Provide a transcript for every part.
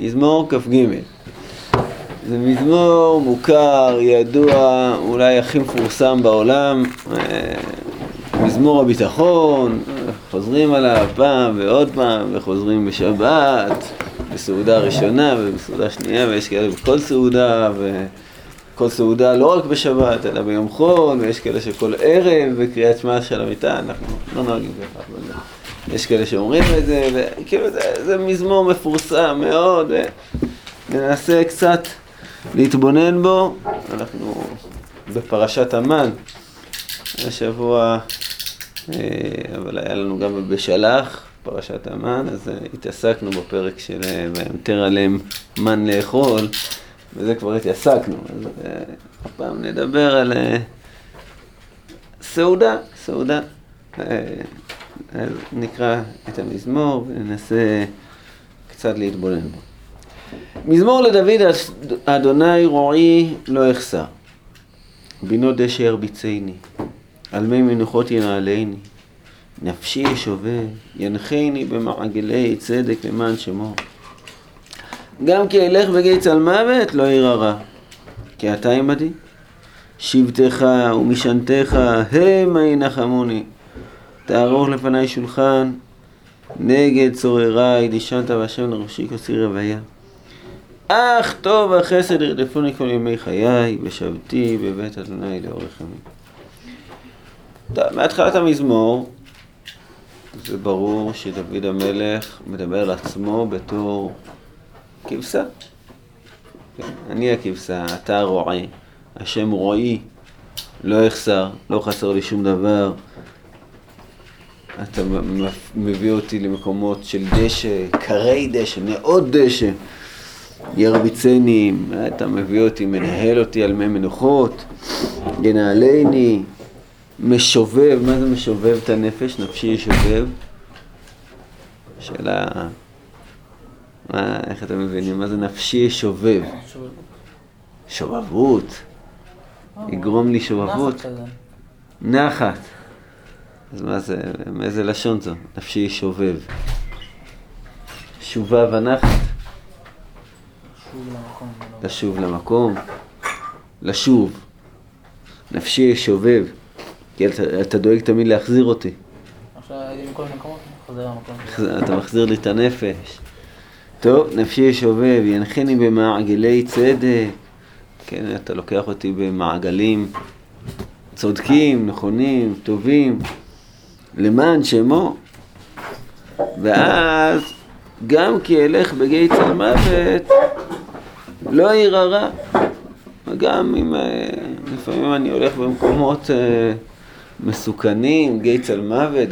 מזמור כ"ג. זה מזמור מוכר, ידוע, אולי הכי מפורסם בעולם, אה, מזמור הביטחון, חוזרים עליו פעם ועוד פעם, וחוזרים בשבת, בסעודה ראשונה ובסעודה שנייה, ויש כאלה בכל סעודה, וכל סעודה לא רק בשבת, אלא ביום חול, ויש כאלה שכל ערב בקריאת שמע של המיטה, אנחנו לא נוהגים ככה, יש כאלה שאומרים את זה, וכאילו זה, זה מזמור מפורסם מאוד, וננסה קצת להתבונן בו. אנחנו בפרשת המן, השבוע, אה, אבל היה לנו גם בשלח, פרשת המן, אז אה, התעסקנו בפרק של אה, וימטר עליהם מן לאכול, וזה כבר התעסקנו. אז הפעם נדבר על סעודה, סעודה. נקרא את המזמור וננסה קצת להתבונן בו. מזמור לדוד, אדוני רועי לא אחסר. בינו דשא ירביצני, על מי מנוחות ינעלני. נפשי ישובב, ינחני במעגלי צדק למען שמו. גם כי אלך בגיא צל מוות לא ירא כי אתה עמדי. שבטך ומשענתך המה ינחמוני. תערוך לפניי שולחן נגד צורריי, דשנת והשם לראשי כוסי רוויה. אך טוב החסד ירדפוני כל ימי חיי, ושבתי בבית אדוני לאורך ימים. מהתחלת המזמור, זה ברור שדוד המלך מדבר על עצמו בתור כבשה. אני הכבשה, אתה רועה, השם רועי, לא אחסר, לא חסר לי שום דבר. אתה מביא אותי למקומות של דשא, קרי דשא, מאוד דשא. ירביצני, אתה מביא אותי, מנהל אותי על מי מנוחות, ינעלני, משובב, מה זה משובב את הנפש? נפשי ישובב. שאלה, מה, איך אתם מבינים? מה זה נפשי ישובב? שובבות. יגרום לי שובבות. נחת. אז מה זה, מאיזה לשון זו? נפשי שובב. שובה ונחת. לשוב למקום. לשוב. נפשי שובב. כי אתה, אתה דואג תמיד להחזיר אותי. אתה מחזיר לי את הנפש. טוב, נפשי שובב, ינחני במעגלי צדק. כן, אתה לוקח אותי במעגלים צודקים, נכונים, טובים. למען שמו. ואז גם כי אלך בגיא צל מוות, לא ירא רע. גם אם אה, לפעמים אני הולך במקומות אה, מסוכנים, גיא צל מוות,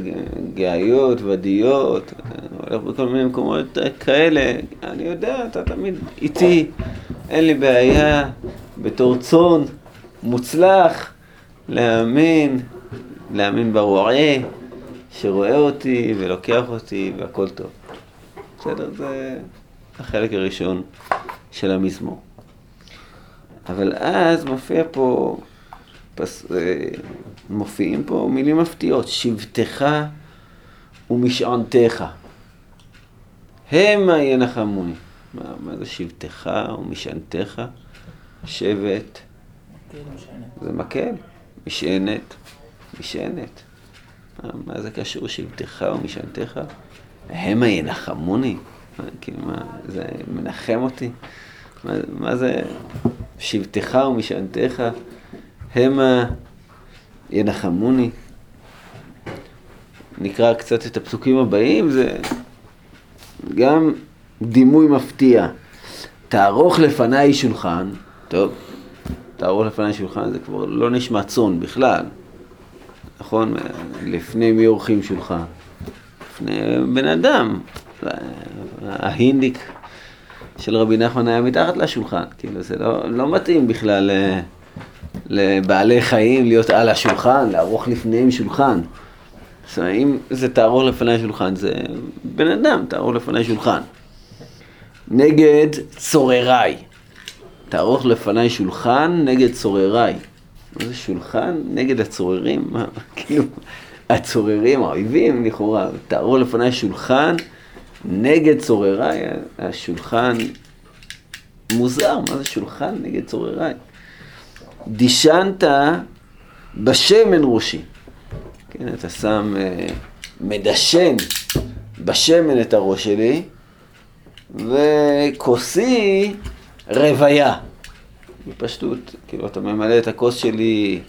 גאיות, ודיות, הולך בכל מיני מקומות כאלה, אני יודע, אתה תמיד איתי, אין לי בעיה, בתור צאן מוצלח, להאמין, להאמין ברועה. שרואה אותי ולוקח אותי והכל טוב. בסדר? זה החלק הראשון של המזמור. אבל אז מופיע פה, פס, אה, מופיעים פה מילים מפתיעות, שבטך ומשענתך. המה ינחמוני. מה, מה זה שבטך ומשענתך? שבט. זה מקל, משענת, משענת. מה זה קשור שבטך ומשענתך? המה ינחמוני? כאילו, מה, זה מנחם אותי? מה, מה זה שבטך ומשענתך? המה ינחמוני? נקרא קצת את הפסוקים הבאים, זה גם דימוי מפתיע. תערוך לפניי שולחן, טוב, תערוך לפניי שולחן זה כבר לא נשמע צאן בכלל. נכון? לפני מי עורכים שולחן? לפני בן אדם. ההינדיק של רבי נחמן היה מתחת לשולחן. כאילו זה לא, לא מתאים בכלל לבעלי חיים להיות על השולחן, לערוך לפניהם שולחן. זאת אומרת, אם זה תערוך לפני שולחן, זה בן אדם, תערוך לפני שולחן. נגד צורריי. תערוך לפני שולחן נגד צורריי. זה שולחן נגד הצוררים? כאילו, הצוררים, האויבים לכאורה, תארו לפניי שולחן נגד צורריי, השולחן מוזר, מה זה שולחן נגד צורריי? דישנת בשמן ראשי. כן, אתה שם, אה, מדשן בשמן את הראש שלי, וכוסי רוויה. בפשטות, כאילו, אתה ממלא את הכוס שלי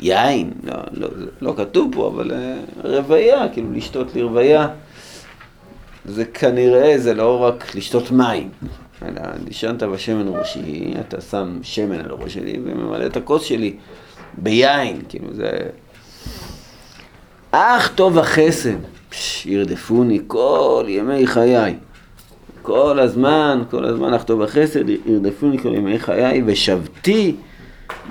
יין, לא, לא, לא כתוב פה, אבל אה, רוויה, כאילו, לשתות לרוויה. זה כנראה, זה לא רק לשתות מים, אלא לישנת בשמן ראשי, אתה שם שמן על הראש שלי וממלא את הכוס שלי ביין, כאילו זה... אך טוב החסד, ירדפוני כל ימי חיי. כל הזמן, כל הזמן אך טוב החסד, ירדפוני כל ימי חיי, ושבתי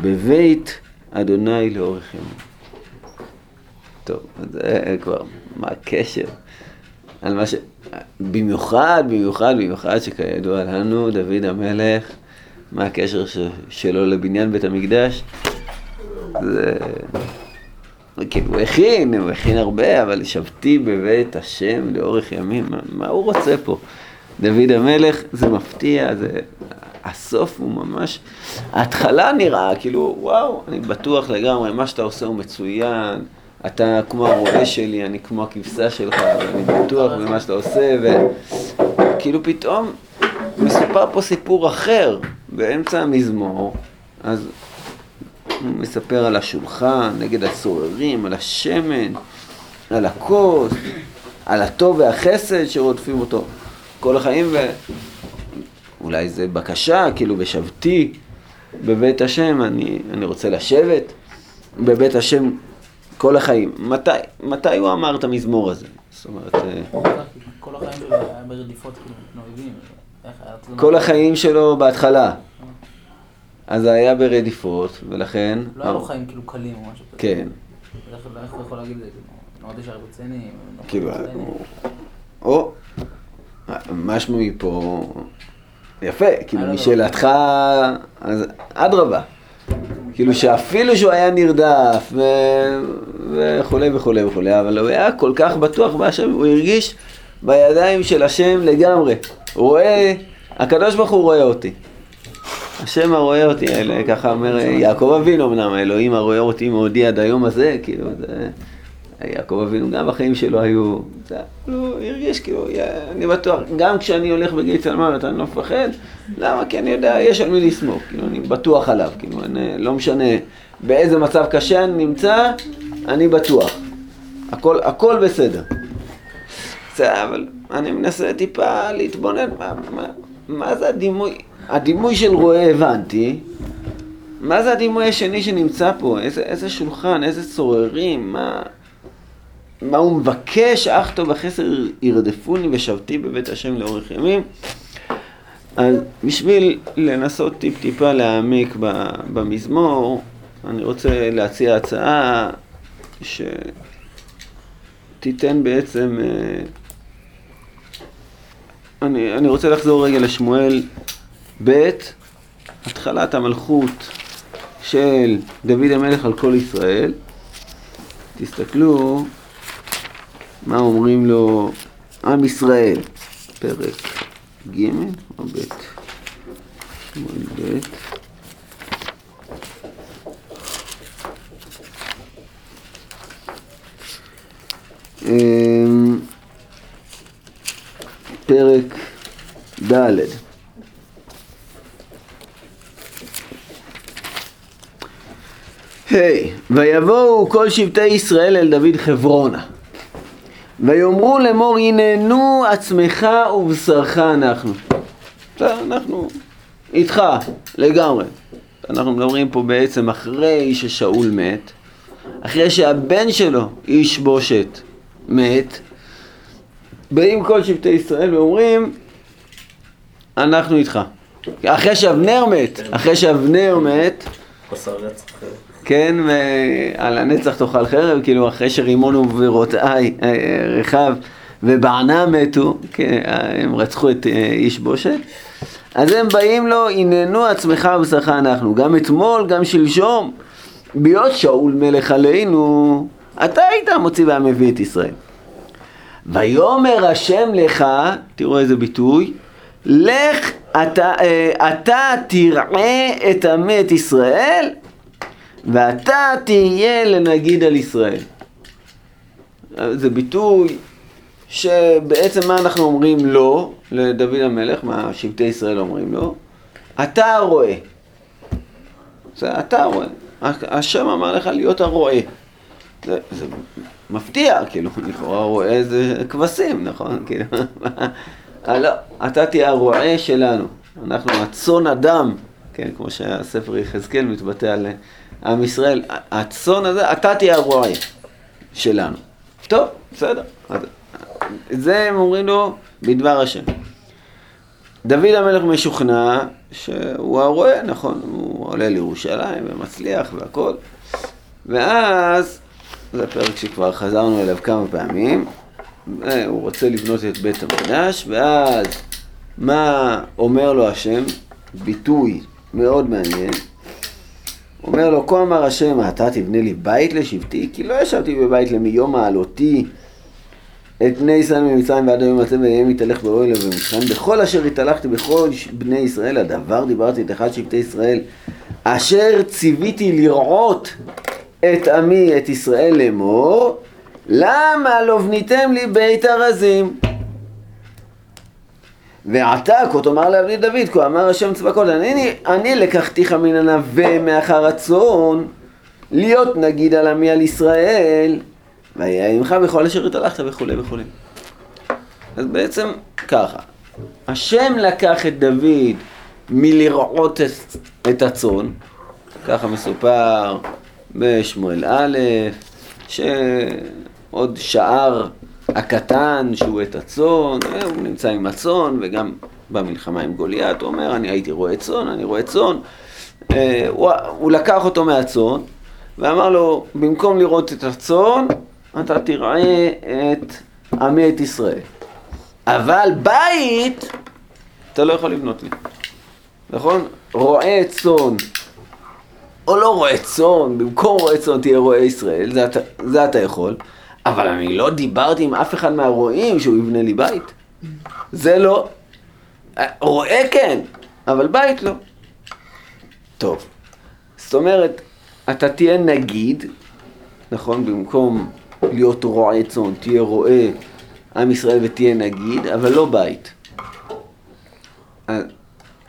בבית אדוני לאורך ימים. טוב, זה כבר, מה הקשר? על מה ש... במיוחד, במיוחד, במיוחד שכידוע לנו, דוד המלך, מה הקשר ש... שלו לבניין בית המקדש? זה... כאילו, הוא הכין, הוא הכין הרבה, אבל שבתי בבית השם לאורך ימים, מה, מה הוא רוצה פה? דוד המלך, זה מפתיע, זה... הסוף הוא ממש... ההתחלה נראה כאילו, וואו, אני בטוח לגמרי, מה שאתה עושה הוא מצוין. אתה כמו הרועה שלי, אני כמו הכבשה שלך, ואני בטוח במה שאתה עושה, וכאילו פתאום מסופר פה סיפור אחר באמצע המזמור, אז הוא מספר על השולחן, נגד הצוררים, על השמן, על הכוס, על הטוב והחסד שרודפים אותו כל החיים, ואולי זה בקשה, כאילו בשבתי בבית השם, אני, אני רוצה לשבת בבית השם כל החיים. מתי, מתי הוא אמר את המזמור הזה? זאת אומרת... אה, כל החיים שלו היה ברדיפות כאילו, אויבים. כל החיים שלו בהתחלה. אז זה היה ברדיפות, ולכן... לא היה לו חיים כאילו קלים או משהו כזה. כן. איך הוא יכול להגיד את זה? מאוד ישר בצני? כאילו, או, משהו מפה יפה, כאילו משאלתך, אז אדרבה. כאילו שאפילו שהוא היה נרדף ו... וכולי וכולי וכולי, אבל הוא היה כל כך בטוח בהשם, הוא הרגיש בידיים של השם לגמרי. הוא רואה, הקדוש ברוך הוא רואה אותי. השם הרואה אותי, ככה אומר יעקב אבינו אמנם, האלוהים הרואה אותי מעודי עד היום הזה, כאילו, זה... יעקב אבינו גם בחיים שלו היו, הוא הרגיש כאילו, אני בטוח, גם כשאני הולך בגיל צלמוות אני לא מפחד, למה? כי אני יודע, יש על מי לסמוך, כאילו, אני בטוח עליו, כאילו, אני, לא משנה באיזה מצב קשה אני נמצא, אני בטוח. הכל, הכל בסדר. זה, אבל אני מנסה טיפה להתבונן, מה, מה, מה זה הדימוי, הדימוי של רועה הבנתי, מה זה הדימוי השני שנמצא פה? איזה, איזה שולחן, איזה צוררים, מה... מה הוא מבקש, אך טוב החסר ירדפוני ושבתי בבית השם לאורך ימים. אז בשביל לנסות טיפ-טיפה להעמיק במזמור, אני רוצה להציע הצעה שתיתן בעצם... אה, אני, אני רוצה לחזור רגע לשמואל ב', התחלת המלכות של דוד המלך על כל ישראל. תסתכלו מה אומרים לו עם ישראל, פרק ג' או ב'. אמ, פרק ד' היי, ויבואו כל שבטי ישראל אל דוד חברונה. ויאמרו לאמור הננו עצמך ובשרך אנחנו. אנחנו איתך לגמרי. אנחנו מדברים פה בעצם אחרי ששאול מת, אחרי שהבן שלו, איש בושת, מת, באים כל שבטי ישראל ואומרים, אנחנו איתך. אחרי שאבנר מת, אחרי שאבנר מת, כן, ועל הנצח תאכל חרב, כאילו אחרי שרימון וברותאי, אה, רחב ובענה מתו, כן, הם רצחו את אה, איש בושת, אז הם באים לו, הננו עצמך ובשרך אנחנו, גם אתמול, גם שלשום, בהיות שאול מלך עלינו, אתה היית המוציא והמביא את ישראל. ויאמר השם לך, תראו איזה ביטוי, לך אתה, אה, אתה תראה את עמי את ישראל, ואתה תהיה לנגיד על ישראל. זה ביטוי שבעצם מה אנחנו אומרים לו, לדוד המלך, מה שבטי ישראל אומרים לו? אתה רואה. זה אתה רואה. השם אמר לך להיות הרועה. זה, זה מפתיע, כאילו, לכאורה רועה זה כבשים, נכון? כאילו, לא, אתה תהיה הרועה שלנו. אנחנו הצאן אדם, כן, כמו שהספר יחזקאל מתבטא על עם ישראל. הצאן הזה, אתה תהיה הרועה שלנו. טוב, בסדר. זה הם אומרים לו בדבר השם. דוד המלך משוכנע שהוא הרועה, נכון, הוא עולה לירושלים ומצליח והכל. ואז, זה פרק שכבר חזרנו אליו כמה פעמים, הוא רוצה לבנות את בית המקדש, ואז מה אומר לו השם? ביטוי מאוד מעניין. אומר לו, כה אמר השם, אתה תבנה לי בית לשבטי? כי לא ישבתי בבית למיום מעלותי את בני ישראל ממצרים ועד היום אתם ויהם יתהלך באוהל ובמצרים בכל אשר התהלכתי בכל בני ישראל הדבר דיברתי את אחד שבטי ישראל אשר ציוויתי לראות את עמי את ישראל לאמור למה לא בניתם לי בית ארזים ועתה כה תאמר לעבדי דוד כה אמר השם צבקות אני, אני לקחתיך מן הנווה מאחר הצאן להיות נגיד על עמי על ישראל ויהיה עמך בכל אשר התהלכת וכולי וכולי. אז בעצם ככה, השם לקח את דוד מלראות את, את הצאן, ככה מסופר בשמואל א', שעוד שער הקטן שהוא את הצאן, הוא נמצא עם הצאן וגם במלחמה עם גוליית, הוא אומר אני הייתי רואה צאן, אני רואה צאן, אה, הוא, הוא לקח אותו מהצאן ואמר לו במקום לראות את הצאן אתה תראה את עמי את ישראל. אבל בית, אתה לא יכול לבנות לי. נכון? רועה צאן, או לא רועה צאן, במקום רועה צאן תהיה רועה ישראל, זה אתה, זה אתה יכול. אבל אני לא דיברתי עם אף אחד מהרועים שהוא יבנה לי בית. זה לא. רועה כן, אבל בית לא. טוב, זאת אומרת, אתה תהיה נגיד, נכון? במקום להיות רועה צאן, תהיה רועה עם ישראל ותהיה נגיד, אבל לא בית.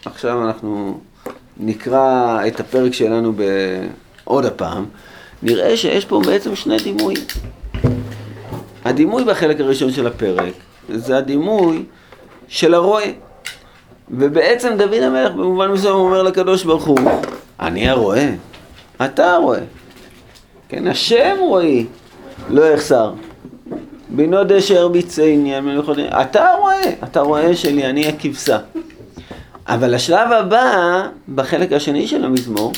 עכשיו אנחנו נקרא את הפרק שלנו עוד הפעם, נראה שיש פה בעצם שני דימויים. הדימוי בחלק הראשון של הפרק זה הדימוי של הרועה. ובעצם דוד המלך במובן מסוים אומר לקדוש ברוך הוא, אני הרועה, אתה הרועה. כן, השם רועי. לא יחסר. בינו דשא הרביצני, אתה רואה, אתה רואה שלי, אני הכבשה. אבל השלב הבא, בחלק השני של המזמור,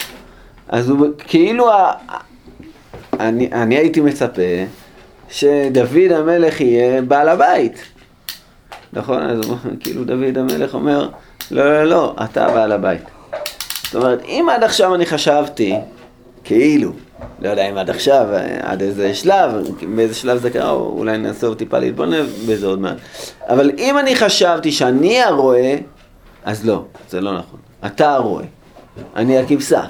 אז הוא כאילו. אני, אני הייתי מצפה שדוד המלך יהיה בעל הבית. נכון? אז כאילו דוד המלך אומר, לא, לא, לא, אתה בעל הבית. זאת אומרת, אם עד עכשיו אני חשבתי, כאילו, לא יודע אם עד עכשיו, עד איזה שלב, באיזה שלב זה קרה, או אולי נעשה טיפה להתבונן בזה עוד מעט. אבל אם אני חשבתי שאני הרועה, אז לא, זה לא נכון. אתה הרועה. אני הכבשה.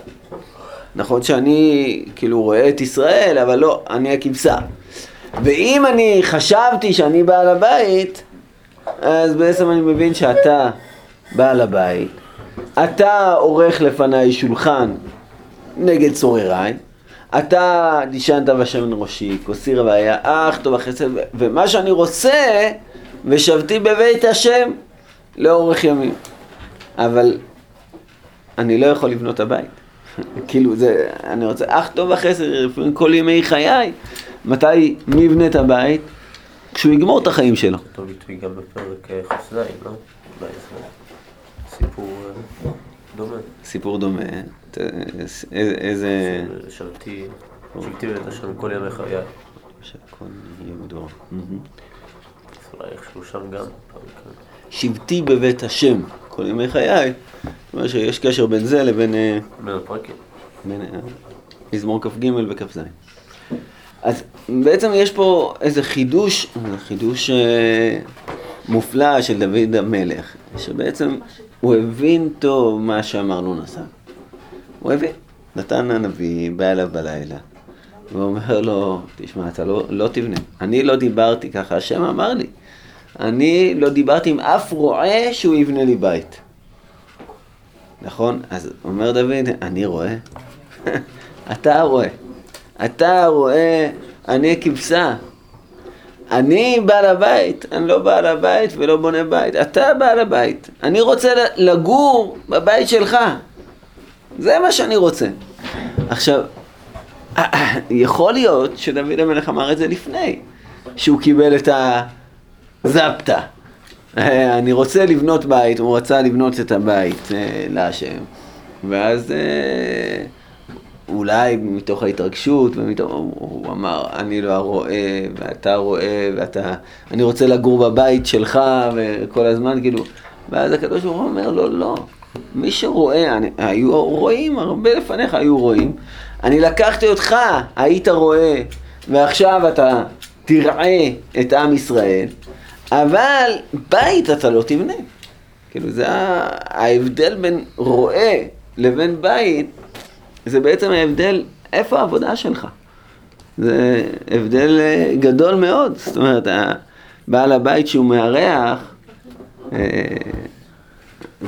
נכון שאני כאילו רואה את ישראל, אבל לא, אני הכבשה. ואם אני חשבתי שאני בעל הבית, אז בעצם אני מבין שאתה בעל הבית, אתה עורך לפניי שולחן נגד צורריי, אתה נשענת בשמן ראשי, כוסי רוויה, אך טוב החסד, ומה שאני רוצה, ושבתי בבית השם לאורך ימים. אבל אני לא יכול לבנות הבית. כאילו, זה, אני רוצה, אך טוב החסד, כל ימי חיי. מתי, מי יבנה את הבית? כשהוא יגמור את החיים שלו. אותו ביטוי גם בפרק אה, חסדיים, לא? סיפור אה, דומה. סיפור דומה. איזה... שבתי, שבתי ואת השם כל ימי חיי. שהכל יהיה מדור. אולי איכשהו שם גם. שבתי בבית השם כל ימי חיי. זאת אומרת שיש קשר בין זה לבין... בין הפרקים. בין מזמור כ"ג וכ"ז. אז בעצם יש פה איזה חידוש, חידוש אה, מופלא של דוד המלך, שבעצם הוא הבין טוב מה שאמרנו נסע. הוא הבין. נתן הנביא בא אליו בלילה, ואומר לו, תשמע, אתה לא, לא תבנה. אני לא דיברתי ככה, השם אמר לי. אני לא דיברתי עם אף רועה שהוא יבנה לי בית. נכון? אז אומר דוד, אני רואה. אתה רואה. אתה רואה, אני הכבשה. אני בעל הבית, אני לא בעל הבית ולא בונה בית, אתה בעל הבית. אני רוצה לגור בבית שלך. זה מה שאני רוצה. עכשיו, יכול להיות שדוד המלך אמר את זה לפני, שהוא קיבל את הזפתא. אני רוצה לבנות בית, הוא רצה לבנות את הבית אה, להשם. ואז אה, אולי מתוך ההתרגשות, ומתוך, הוא אמר, אני לא הרואה, ואתה רואה, ואתה, אני רוצה לגור בבית שלך, וכל הזמן, כאילו, ואז הקדוש ברוך הוא אומר, לא, לא, מי שרואה, אני, היו רואים, הרבה לפניך היו רואים, אני לקחתי אותך, היית רואה, ועכשיו אתה תראה את עם ישראל, אבל בית אתה לא תבנה. כאילו זה ההבדל בין רואה לבין בית, זה בעצם ההבדל, איפה העבודה שלך? זה הבדל אה, גדול מאוד. זאת אומרת, בעל הבית שהוא מארח, אה,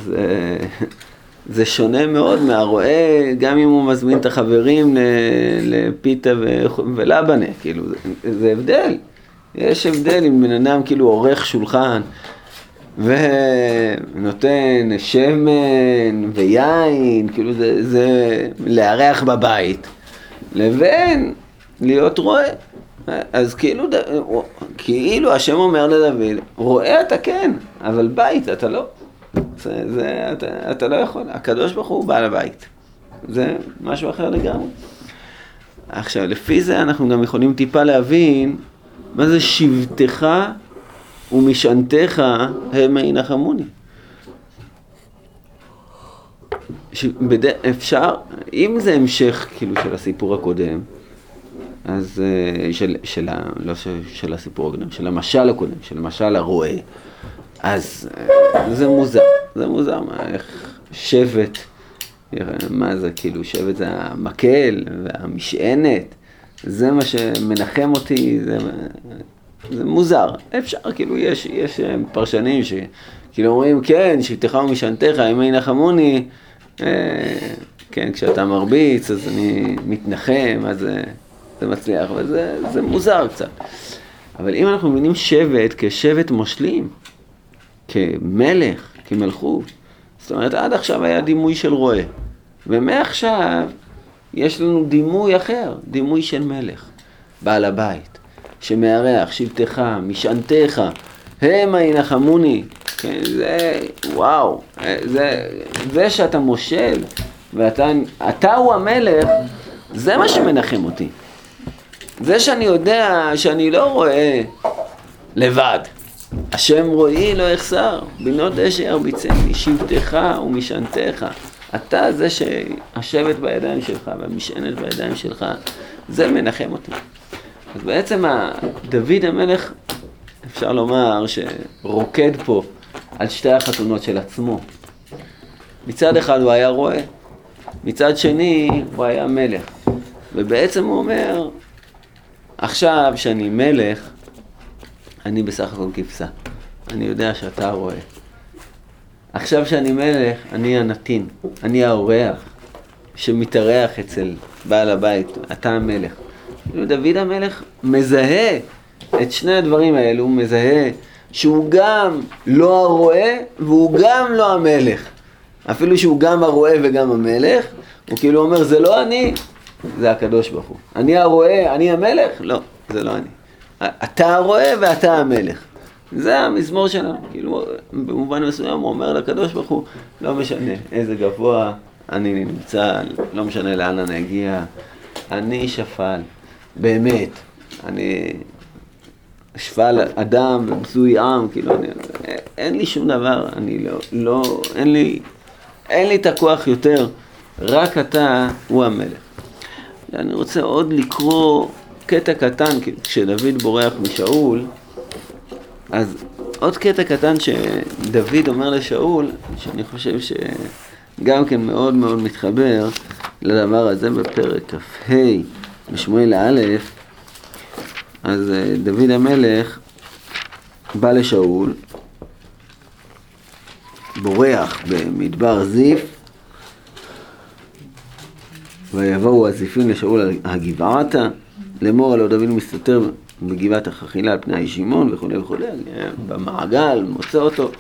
זה, זה שונה מאוד מהרועה, גם אם הוא מזמין את החברים לפיתה ולבנה, כאילו, זה, זה הבדל. יש הבדל אם בן אדם כאילו עורך שולחן ונותן שמן ויין, כאילו זה, זה לארח בבית, לבין להיות רועה. אז כאילו, כאילו השם אומר לדוד, רואה אתה כן, אבל בית אתה לא. זה, זה, אתה, אתה לא יכול, הקדוש ברוך הוא בעל הבית. זה משהו אחר לגמרי. עכשיו, לפי זה אנחנו גם יכולים טיפה להבין מה זה שבטך ומשענתך המה ינחמוני. בד... אפשר, אם זה המשך כאילו של הסיפור הקודם, אז אה, של, של, לא של, של הסיפור הקודם, של המשל הקודם, של המשל הרועה, אז אה, זה מוזר, זה מוזר, מה, איך שבט, מה זה כאילו, שבט זה המקל והמשענת, זה מה שמנחם אותי, זה, זה מוזר. אפשר, כאילו, יש, יש אה, פרשנים שכאילו אומרים, כן, שבטך ומשענתך, אם ינחמוני, אה, כן, כשאתה מרביץ, אז אני מתנחם, אז זה, זה מצליח, אבל זה, זה מוזר קצת. אבל אם אנחנו מבינים שבט כשבט מושלים, כמלך, כמלכות, זאת אומרת, עד עכשיו היה דימוי של רועה, ומעכשיו יש לנו דימוי אחר, דימוי של מלך, בעל הבית, שמארח, שבטך, משענתך, המה ינחמוני, כן, זה, וואו, זה, זה שאתה מושל, ואתה הוא המלך, זה מה שמנחם אותי. זה שאני יודע שאני לא רואה לבד. השם רואי לא יחסר, בנות דשא ירביצני, שבטך ומשענתך. אתה זה שהשבט בידיים שלך והמשענת בידיים שלך, זה מנחם אותי. אז בעצם דוד המלך, אפשר לומר, שרוקד פה על שתי החתונות של עצמו. מצד אחד הוא היה רועה, מצד שני הוא היה מלך. ובעצם הוא אומר, עכשיו שאני מלך, אני בסך הכל כבשה. אני יודע שאתה רואה. עכשיו שאני מלך, אני הנתין, אני האורח שמתארח אצל בעל הבית, אתה המלך. דוד המלך מזהה את שני הדברים האלו, הוא מזהה שהוא גם לא הרועה והוא גם לא המלך. אפילו שהוא גם הרועה וגם המלך, הוא כאילו אומר, זה לא אני, זה הקדוש ברוך הוא. אני הרועה, אני המלך? לא, זה לא אני. אתה הרועה ואתה המלך. זה המזמור שלנו, כאילו, במובן מסוים הוא אומר לקדוש ברוך הוא, לא משנה איזה גבוה אני נמצא, לא משנה לאן אני אגיע, אני שפל, באמת, אני שפל אדם ובזוי עם, כאילו, אני, אין לי שום דבר, אני לא, לא, אין לי, אין לי את הכוח יותר, רק אתה הוא המלך. אני רוצה עוד לקרוא קטע קטן, כשדוד בורח משאול, אז עוד קטע קטן שדוד אומר לשאול, שאני חושב שגם כן מאוד מאוד מתחבר לדבר הזה בפרק כ"ה בשמואל א', אז אה, דוד המלך בא לשאול, בורח במדבר זיף, ויבואו הזיפים לשאול הגבעתה, לאמור הלא דוד מסתתר בגבעת החכילה על פני הישימון וכולי וכולי, במעגל, מוצא אותו.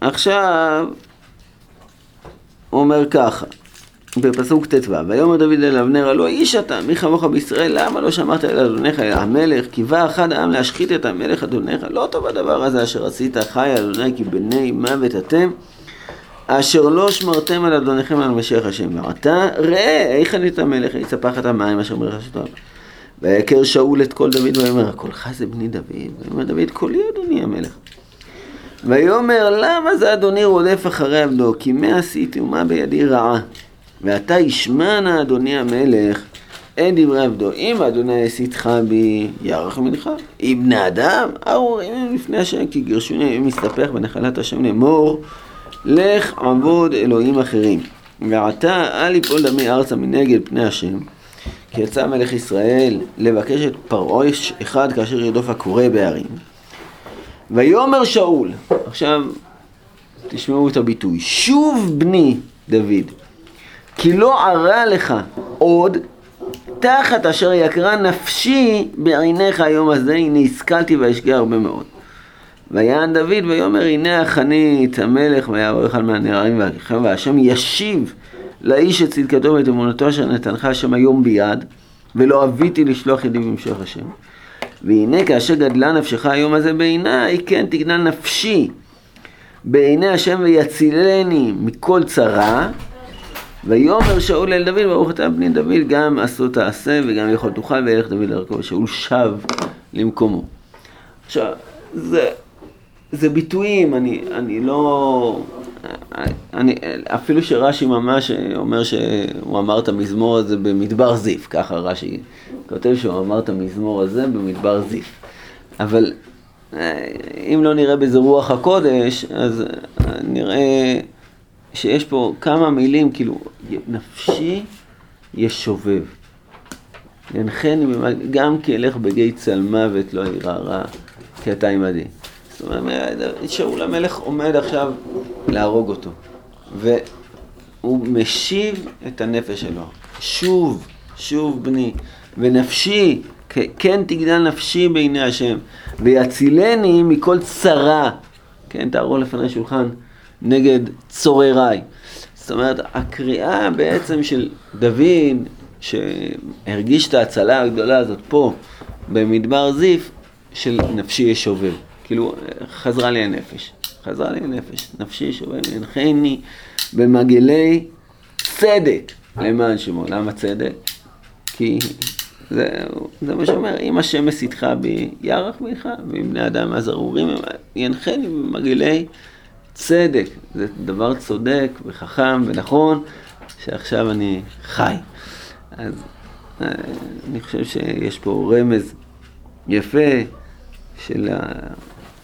ועכשיו הוא אומר ככה, בפסוק ט"ו, ויאמר דוד אל אבנר, הלא איש אתה, מי כמוך בישראל, למה לא שמעת אל אדונך אל המלך? כי בא אחד העם להשחית את המלך אדונך, לא טוב הדבר הזה אשר עשית, חי אדוני כי בני מוות אתם, אשר לא שמרתם על אדוניכם על משיח השם. ועתה ראה, איך אני את המלך, יצפח את המים אשר מרחשתו. ויכר שאול את כל דוד ויאמר, קולך זה בני דוד? ויאמר דוד, קולי אדוני המלך. ויאמר, למה זה אדוני רודף אחרי עבדו? כי מה עשיתי ומה בידי רעה? ועתה ישמע נא אדוני המלך את דברי עבדו. אם אדוני הסיתך בי, יערך מנחה. אם בני אדם, ארורים לפני השם, כי גרשוני מסתפח בנחלת השם לאמור, לך עבוד אלוהים אחרים. ועתה אל יפול דמי ארצה מנגד פני השם, כי יצא מלך ישראל לבקש את פרעה אחד כאשר ירדוף הקורא בהרים. ויאמר שאול, עכשיו תשמעו את הביטוי, שוב בני דוד, כי לא ערה לך עוד תחת אשר יקרה נפשי בעיניך היום הזה, הנה השכלתי ואשגה הרבה מאוד. ויען דוד ויאמר הנה החנית המלך ויעבור אחד מהנערים והכיכם והשם ישיב לאיש את צדקתו ואת אמונתו אשר נתנך השם היום ביד ולא אביתי לשלוח ידי במשוך השם והנה כאשר גדלה נפשך היום הזה בעיניי כן תגדל נפשי בעיני השם ויצילני מכל צרה ויאמר שאול אל דוד ברוך אתה בני דוד גם עשו תעשה וגם יכול תוכל וילך דוד דרכו ושאול שב למקומו עכשיו זה זה ביטויים, אני, אני לא... אני, אפילו שרש"י ממש אומר שהוא אמר את המזמור הזה במדבר זיף, ככה רש"י כותב שהוא אמר את המזמור הזה במדבר זיף. אבל אם לא נראה בזה רוח הקודש, אז נראה שיש פה כמה מילים, כאילו, נפשי ישובב. ינחני, גם כי אלך בגיא צלמוות לא ירא רע, כי אתה עמדי. זאת אומרת, שאול המלך עומד עכשיו להרוג אותו, והוא משיב את הנפש שלו. שוב, שוב בני, ונפשי, כן תגדל נפשי בעיני השם, ויצילני מכל צרה. כן, תארו לפני שולחן נגד צורריי. זאת אומרת, הקריאה בעצם של דוד, שהרגיש את ההצלה הגדולה הזאת פה, במדבר זיף, של נפשי ישובב. כאילו, חזרה לי הנפש. חזרה לי הנפש. נפשי שובב, ינחני במגלי צדק למען שמו. למה צדק? כי זה, זה מה שאומר, אם השם מסיתך בי, ירח ממך, ואם בני אדם אז ארורים, ינחני במגלי צדק. זה דבר צודק וחכם ונכון, שעכשיו אני חי. אז אה, אני חושב שיש פה רמז יפה של, ה...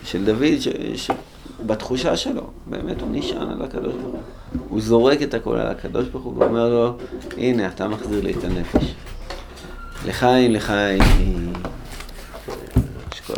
של דוד, ש... שבתחושה שלו, באמת הוא נשען על הקדוש ברוך הוא. הוא זורק את הכל על הקדוש ברוך הוא ואומר לו, הנה, אתה מחזיר לי את הנפש. לחיים, לחיים.